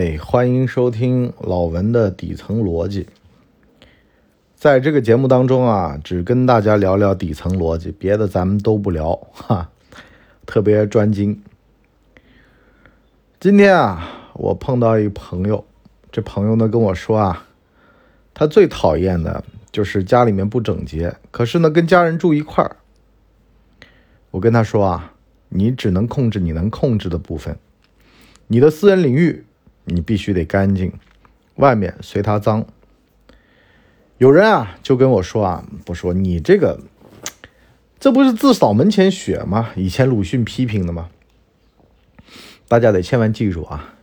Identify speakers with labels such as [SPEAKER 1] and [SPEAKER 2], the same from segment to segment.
[SPEAKER 1] 哎，欢迎收听老文的底层逻辑。在这个节目当中啊，只跟大家聊聊底层逻辑，别的咱们都不聊哈，特别专精。今天啊，我碰到一朋友，这朋友呢跟我说啊，他最讨厌的就是家里面不整洁，可是呢跟家人住一块儿。我跟他说啊，你只能控制你能控制的部分，你的私人领域。你必须得干净，外面随它脏。有人啊就跟我说啊，不说你这个，这不是自扫门前雪吗？以前鲁迅批评的吗？大家得千万记住啊，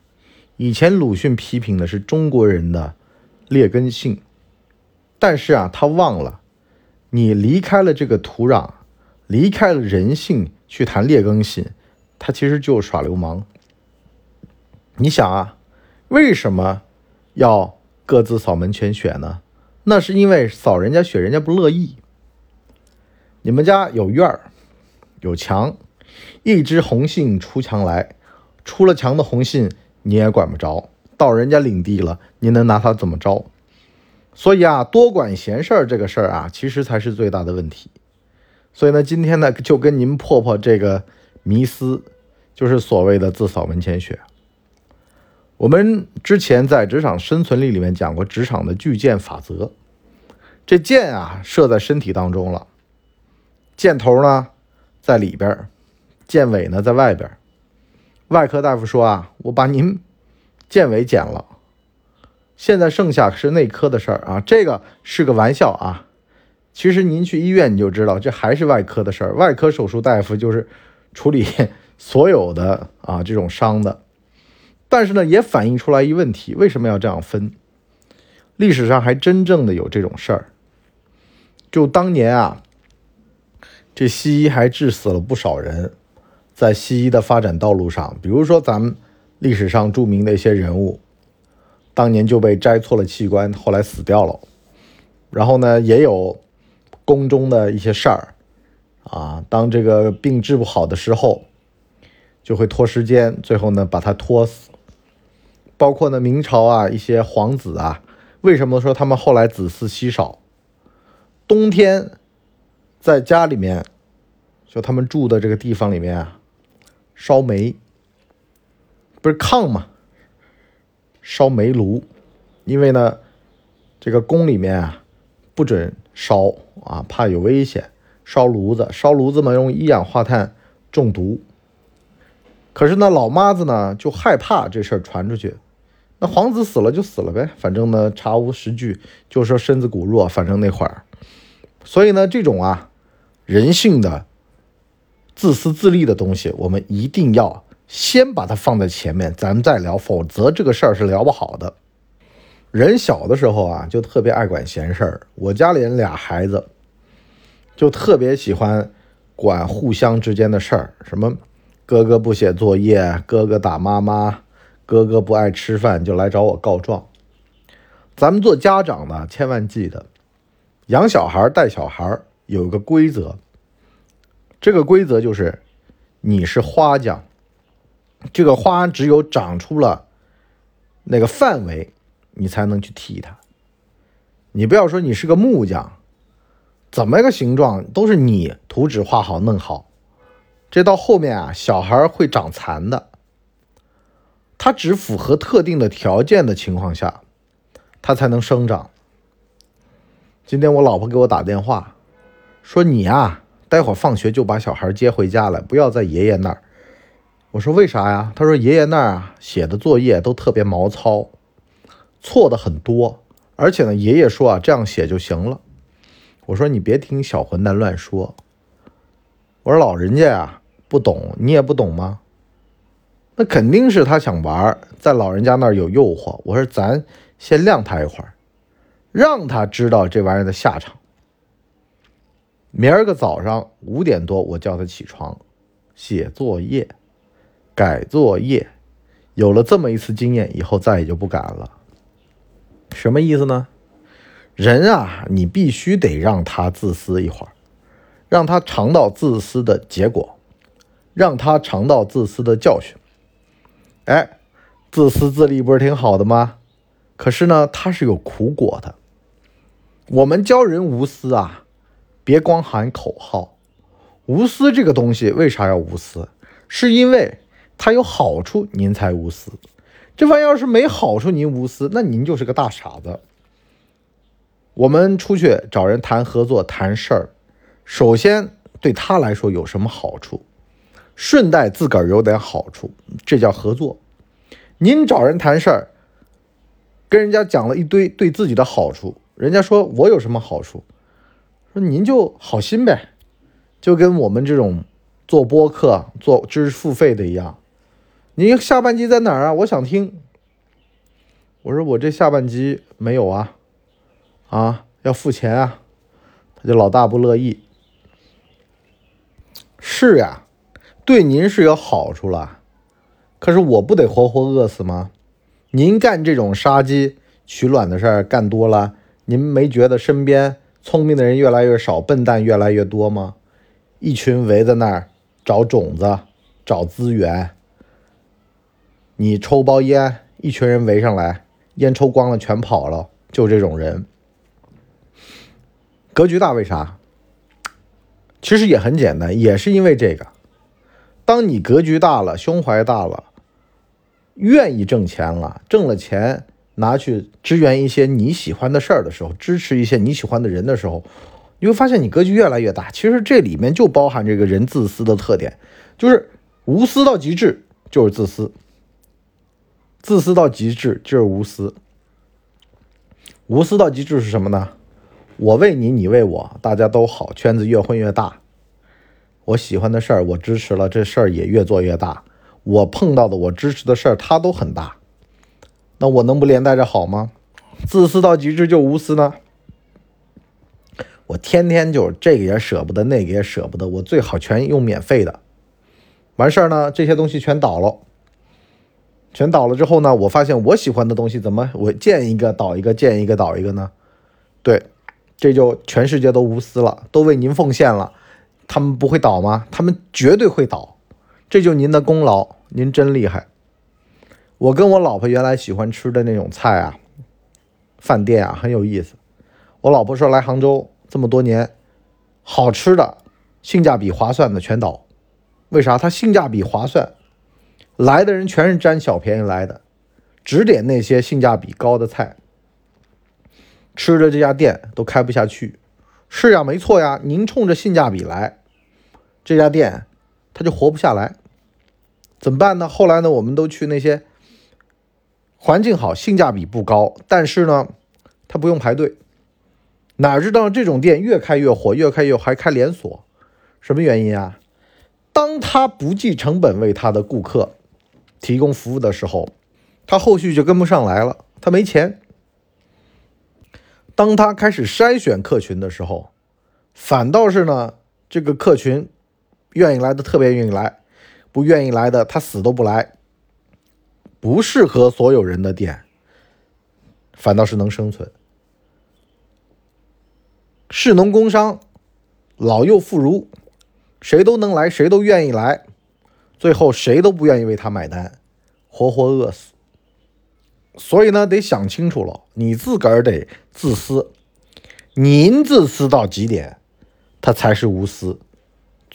[SPEAKER 1] 以前鲁迅批评的是中国人的劣根性，但是啊，他忘了，你离开了这个土壤，离开了人性去谈劣根性，他其实就耍流氓。你想啊。为什么要各自扫门前雪呢？那是因为扫人家雪，人家不乐意。你们家有院儿，有墙，一只红杏出墙来，出了墙的红杏你也管不着，到人家领地了，你能拿它怎么着？所以啊，多管闲事儿这个事儿啊，其实才是最大的问题。所以呢，今天呢，就跟您破破这个迷思，就是所谓的自扫门前雪。我们之前在职场生存力里面讲过职场的巨剑法则，这剑啊射在身体当中了，箭头呢在里边，剑尾呢在外边。外科大夫说啊，我把您剑尾剪了，现在剩下是内科的事儿啊，这个是个玩笑啊。其实您去医院你就知道，这还是外科的事儿。外科手术大夫就是处理所有的啊这种伤的。但是呢，也反映出来一问题：为什么要这样分？历史上还真正的有这种事儿。就当年啊，这西医还治死了不少人。在西医的发展道路上，比如说咱们历史上著名的一些人物，当年就被摘错了器官，后来死掉了。然后呢，也有宫中的一些事儿啊，当这个病治不好的时候，就会拖时间，最后呢把他拖死。包括呢，明朝啊，一些皇子啊，为什么说他们后来子嗣稀少？冬天在家里面，就他们住的这个地方里面啊，烧煤，不是炕嘛，烧煤炉，因为呢，这个宫里面啊不准烧啊，怕有危险，烧炉子，烧炉子嘛，用一氧化碳中毒。可是呢，老妈子呢就害怕这事儿传出去。那皇子死了就死了呗，反正呢查无实据，就说身子骨弱，反正那会儿，所以呢这种啊人性的自私自利的东西，我们一定要先把它放在前面，咱们再聊，否则这个事儿是聊不好的。人小的时候啊就特别爱管闲事儿，我家里人俩孩子就特别喜欢管互相之间的事儿，什么哥哥不写作业，哥哥打妈妈。哥哥不爱吃饭就来找我告状。咱们做家长的千万记得，养小孩带小孩有个规则。这个规则就是，你是花匠，这个花只有长出了那个范围，你才能去剃它。你不要说你是个木匠，怎么个形状都是你图纸画好弄好，这到后面啊，小孩会长残的。它只符合特定的条件的情况下，它才能生长。今天我老婆给我打电话，说你呀，待会儿放学就把小孩接回家来，不要在爷爷那儿。我说为啥呀？他说爷爷那儿啊写的作业都特别毛糙，错的很多，而且呢，爷爷说啊这样写就行了。我说你别听小混蛋乱说。我说老人家呀不懂，你也不懂吗？那肯定是他想玩，在老人家那儿有诱惑。我说咱先晾他一会儿，让他知道这玩意儿的下场。明儿个早上五点多，我叫他起床，写作业、改作业。有了这么一次经验以后，再也就不敢了。什么意思呢？人啊，你必须得让他自私一会儿，让他尝到自私的结果，让他尝到自私的教训。哎，自私自利不是挺好的吗？可是呢，它是有苦果的。我们教人无私啊，别光喊口号。无私这个东西为啥要无私？是因为它有好处，您才无私。这玩意要是没好处，您无私，那您就是个大傻子。我们出去找人谈合作、谈事儿，首先对他来说有什么好处，顺带自个儿有点好处，这叫合作。您找人谈事儿，跟人家讲了一堆对自己的好处，人家说我有什么好处？说您就好心呗，就跟我们这种做播客、做知识付费的一样。您下半集在哪儿啊？我想听。我说我这下半集没有啊，啊，要付钱啊。他就老大不乐意。是呀，对您是有好处了，可是我不得活活饿死吗？您干这种杀鸡取卵的事儿干多了，您没觉得身边聪明的人越来越少，笨蛋越来越多吗？一群围在那儿找种子、找资源。你抽包烟，一群人围上来，烟抽光了全跑了，就这种人。格局大为啥？其实也很简单，也是因为这个。当你格局大了，胸怀大了，愿意挣钱了，挣了钱拿去支援一些你喜欢的事儿的时候，支持一些你喜欢的人的时候，你会发现你格局越来越大。其实这里面就包含这个人自私的特点，就是无私到极致就是自私。自私到极致就是无私，无私到极致是什么呢？我为你，你为我，大家都好，圈子越混越大。我喜欢的事儿，我支持了，这事儿也越做越大。我碰到的，我支持的事儿，它都很大。那我能不连带着好吗？自私到极致就无私呢？我天天就这个也舍不得，那个也舍不得，我最好全用免费的。完事儿呢，这些东西全倒了。全倒了之后呢？我发现我喜欢的东西怎么我见一个倒一个，见一个倒一个呢？对，这就全世界都无私了，都为您奉献了，他们不会倒吗？他们绝对会倒，这就您的功劳，您真厉害。我跟我老婆原来喜欢吃的那种菜啊，饭店啊很有意思。我老婆说来杭州这么多年，好吃的、性价比划算的全倒，为啥？它性价比划算。来的人全是占小便宜来的，只点那些性价比高的菜，吃的这家店都开不下去。是呀，没错呀，您冲着性价比来，这家店他就活不下来。怎么办呢？后来呢，我们都去那些环境好、性价比不高，但是呢，他不用排队。哪知道这种店越开越火，越开越还开连锁，什么原因啊？当他不计成本为他的顾客。提供服务的时候，他后续就跟不上来了，他没钱。当他开始筛选客群的时候，反倒是呢，这个客群愿意来的特别愿意来，不愿意来的他死都不来。不适合所有人的店，反倒是能生存。士农工商，老幼妇孺，谁都能来，谁都愿意来。最后谁都不愿意为他买单，活活饿死。所以呢，得想清楚了，你自个儿得自私。您自私到极点，他才是无私。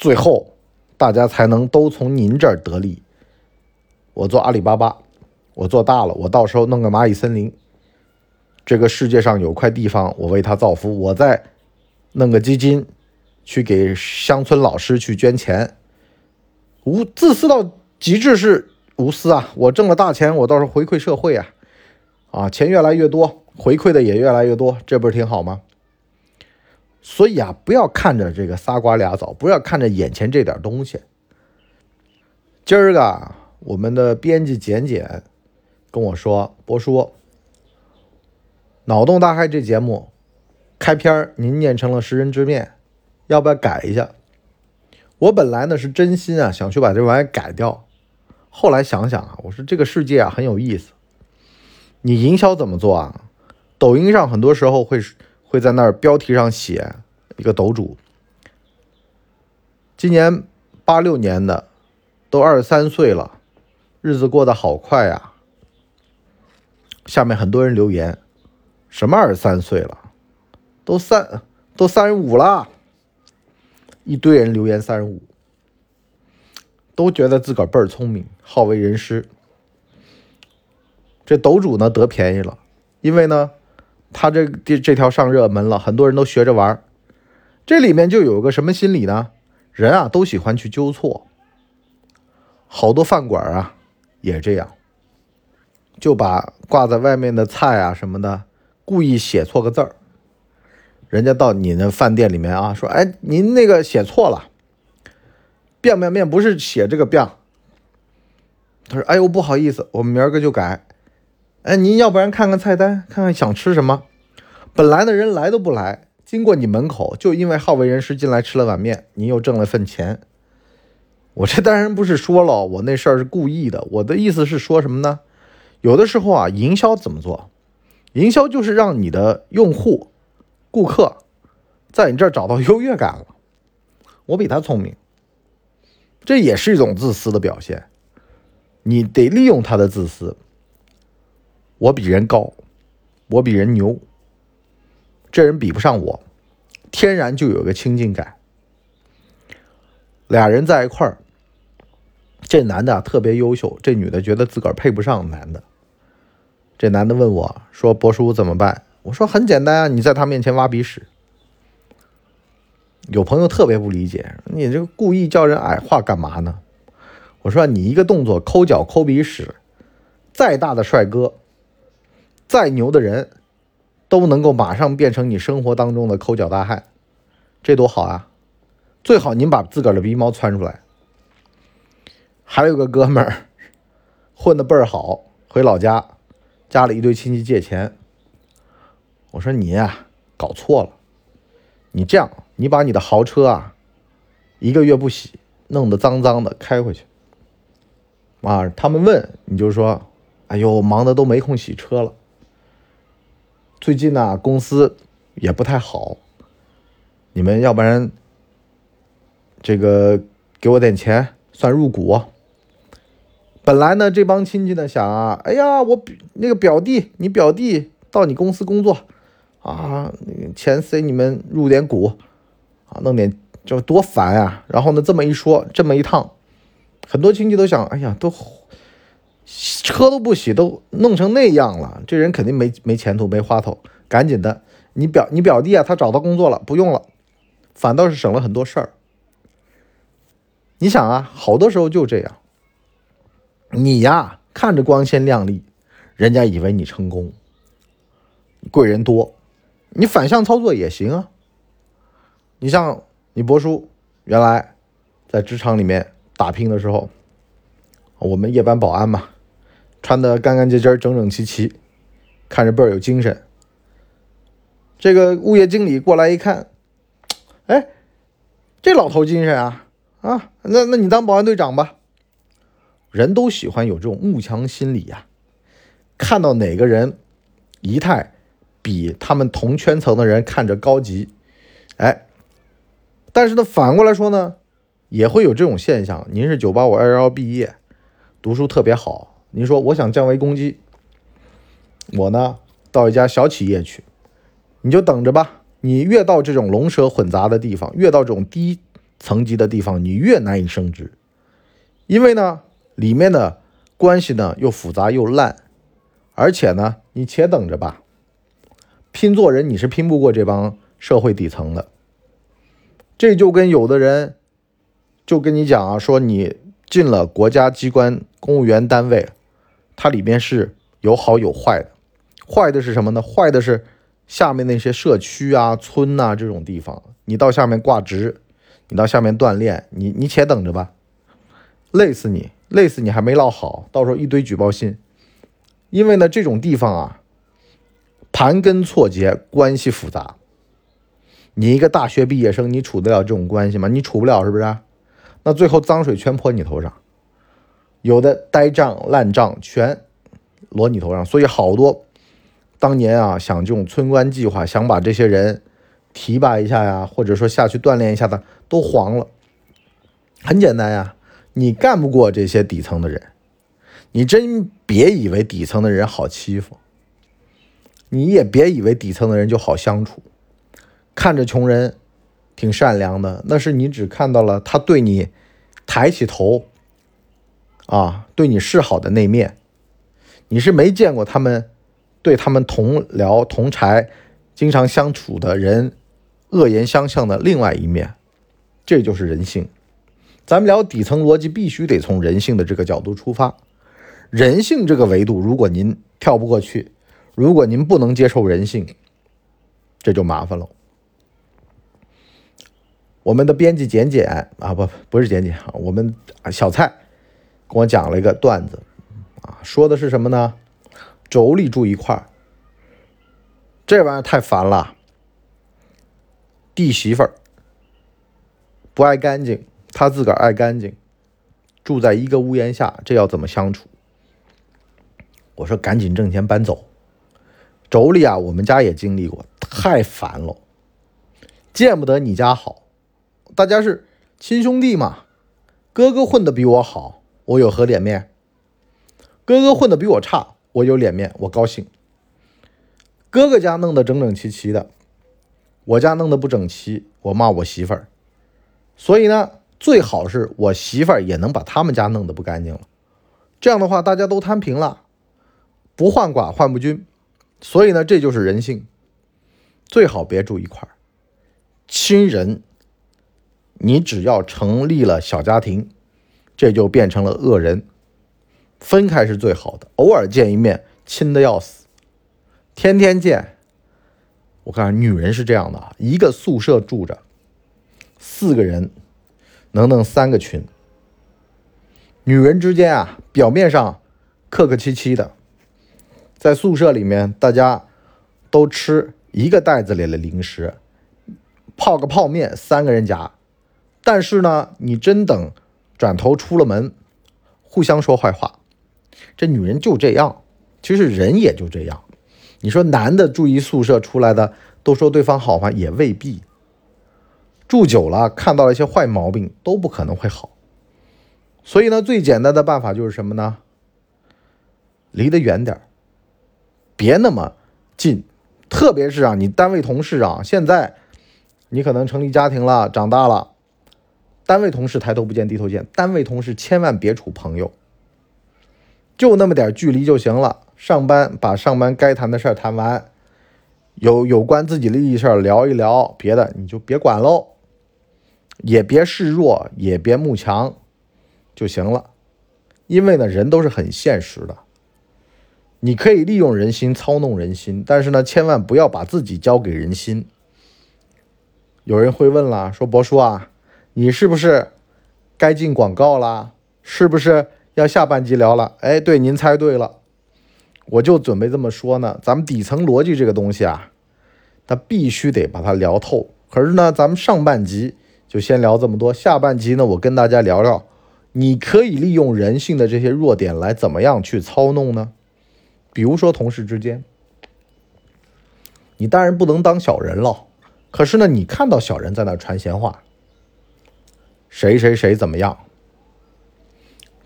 [SPEAKER 1] 最后，大家才能都从您这儿得利。我做阿里巴巴，我做大了，我到时候弄个蚂蚁森林。这个世界上有块地方，我为他造福，我再弄个基金，去给乡村老师去捐钱。无自私到极致是无私啊！我挣了大钱，我到时候回馈社会啊！啊，钱越来越多，回馈的也越来越多，这不是挺好吗？所以啊，不要看着这个仨瓜俩枣，不要看着眼前这点东西。今儿个我们的编辑简简跟我说：“博叔，脑洞大开这节目开篇您念成了食人之面，要不要改一下？”我本来呢是真心啊，想去把这玩意改掉。后来想想啊，我说这个世界啊很有意思。你营销怎么做啊？抖音上很多时候会会在那儿标题上写一个抖主，今年八六年的，都二十三岁了，日子过得好快呀。下面很多人留言，什么二十三岁了，都三都三十五了，一堆人留言三十五，都觉得自个儿倍儿聪明，好为人师。这斗主呢得便宜了，因为呢，他这这这条上热门了，很多人都学着玩这里面就有个什么心理呢？人啊都喜欢去纠错，好多饭馆啊也这样，就把挂在外面的菜啊什么的，故意写错个字儿。人家到你那饭店里面啊，说：“哎，您那个写错了变变变不是写这个变。”他说：“哎呦，不好意思，我们明儿个就改。”哎，您要不然看看菜单，看看想吃什么。本来的人来都不来，经过你门口，就因为好为人师进来吃了碗面，您又挣了份钱。我这当然不是说了，我那事儿是故意的。我的意思是说什么呢？有的时候啊，营销怎么做？营销就是让你的用户、顾客在你这儿找到优越感了。我比他聪明，这也是一种自私的表现。你得利用他的自私。我比人高，我比人牛，这人比不上我，天然就有个亲近感。俩人在一块儿，这男的特别优秀，这女的觉得自个儿配不上男的。这男的问我说：“博叔怎么办？”我说：“很简单啊，你在他面前挖鼻屎。”有朋友特别不理解，你这个故意叫人矮化干嘛呢？我说：“你一个动作抠脚抠鼻屎，再大的帅哥。”再牛的人，都能够马上变成你生活当中的抠脚大汉，这多好啊！最好您把自个儿的鼻毛窜出来。还有个哥们儿 混的倍儿好，回老家家里一堆亲戚借钱。我说你呀，搞错了，你这样，你把你的豪车啊，一个月不洗，弄得脏脏的开回去。啊，他们问你就说，哎呦，忙的都没空洗车了。最近呢，公司也不太好，你们要不然这个给我点钱算入股。本来呢，这帮亲戚呢想啊，哎呀，我那个表弟，你表弟到你公司工作啊，钱塞你们入点股啊，弄点就多烦啊。然后呢，这么一说，这么一趟，很多亲戚都想，哎呀，都。车都不洗，都弄成那样了，这人肯定没没前途，没花头。赶紧的，你表你表弟啊，他找到工作了，不用了，反倒是省了很多事儿。你想啊，好多时候就这样，你呀看着光鲜亮丽，人家以为你成功，贵人多，你反向操作也行啊。你像你伯叔，原来在职场里面打拼的时候，我们夜班保安嘛。穿的干干净净、整整齐齐，看着倍儿有精神。这个物业经理过来一看，哎，这老头精神啊啊！那那你当保安队长吧。人都喜欢有这种慕强心理呀，看到哪个人仪态比他们同圈层的人看着高级，哎，但是呢，反过来说呢，也会有这种现象。您是九八五二幺幺毕业，读书特别好。您说我想降维攻击，我呢到一家小企业去，你就等着吧。你越到这种龙蛇混杂的地方，越到这种低层级的地方，你越难以升职，因为呢里面的关系呢又复杂又烂，而且呢你且等着吧，拼做人你是拼不过这帮社会底层的。这就跟有的人就跟你讲啊，说你进了国家机关、公务员单位。它里面是有好有坏的，坏的是什么呢？坏的是下面那些社区啊、村呐这种地方，你到下面挂职，你到下面锻炼，你你且等着吧，累死你，累死你还没落好，到时候一堆举报信。因为呢，这种地方啊，盘根错节，关系复杂。你一个大学毕业生，你处得了这种关系吗？你处不了，是不是？那最后脏水全泼你头上。有的呆账烂账全落你头上，所以好多当年啊想这种村官计划，想把这些人提拔一下呀，或者说下去锻炼一下的，都黄了。很简单呀，你干不过这些底层的人，你真别以为底层的人好欺负，你也别以为底层的人就好相处，看着穷人挺善良的，那是你只看到了他对你抬起头啊，对你示好的那面，你是没见过他们对他们同僚同柴经常相处的人恶言相向的另外一面，这就是人性。咱们聊底层逻辑，必须得从人性的这个角度出发。人性这个维度，如果您跳不过去，如果您不能接受人性，这就麻烦了。我们的编辑简简啊，不不是简简啊，我们小蔡跟我讲了一个段子啊，说的是什么呢？妯娌住一块儿，这玩意儿太烦了。弟媳妇儿不爱干净。他自个儿爱干净，住在一个屋檐下，这要怎么相处？我说赶紧挣钱搬走。妯娌啊，我们家也经历过，太烦了，见不得你家好。大家是亲兄弟嘛，哥哥混的比我好，我有何脸面？哥哥混的比我差，我有脸面，我高兴。哥哥家弄得整整齐齐的，我家弄得不整齐，我骂我媳妇儿。所以呢。最好是我媳妇儿也能把他们家弄得不干净了，这样的话大家都摊平了，不患寡患不均。所以呢，这就是人性，最好别住一块儿。亲人，你只要成立了小家庭，这就变成了恶人。分开是最好的，偶尔见一面，亲的要死，天天见。我看女人是这样的，一个宿舍住着四个人。能弄三个群，女人之间啊，表面上客客气气的，在宿舍里面大家都吃一个袋子里的零食，泡个泡面三个人夹，但是呢，你真等转头出了门，互相说坏话，这女人就这样，其实人也就这样。你说男的住一宿舍出来的都说对方好吗？也未必。住久了，看到了一些坏毛病，都不可能会好。所以呢，最简单的办法就是什么呢？离得远点儿别那么近。特别是啊，你单位同事啊，现在你可能成立家庭了，长大了，单位同事抬头不见低头见，单位同事千万别处朋友，就那么点距离就行了。上班把上班该谈的事儿谈完，有有关自己利益事儿聊一聊，别的你就别管喽。也别示弱，也别慕强，就行了。因为呢，人都是很现实的。你可以利用人心操弄人心，但是呢，千万不要把自己交给人心。有人会问了，说博叔啊，你是不是该进广告了？是不是要下半集聊了？哎，对，您猜对了，我就准备这么说呢。咱们底层逻辑这个东西啊，它必须得把它聊透。可是呢，咱们上半集。就先聊这么多，下半集呢，我跟大家聊聊，你可以利用人性的这些弱点来怎么样去操弄呢？比如说同事之间，你当然不能当小人了，可是呢，你看到小人在那传闲话，谁谁谁怎么样，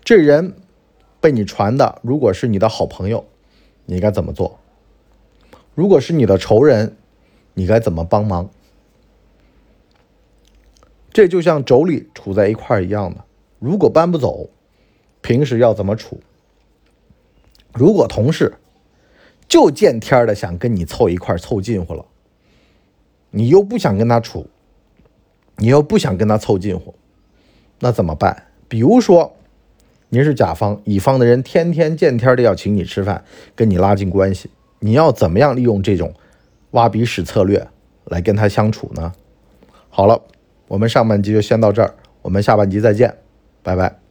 [SPEAKER 1] 这人被你传的，如果是你的好朋友，你该怎么做？如果是你的仇人，你该怎么帮忙？这就像妯娌处在一块儿一样的，如果搬不走，平时要怎么处？如果同事就见天的想跟你凑一块儿凑近乎了，你又不想跟他处，你又不想跟他凑近乎，那怎么办？比如说，您是甲方，乙方的人天天见天的要请你吃饭，跟你拉近关系，你要怎么样利用这种挖鼻屎策略来跟他相处呢？好了。我们上半集就先到这儿，我们下半集再见，拜拜。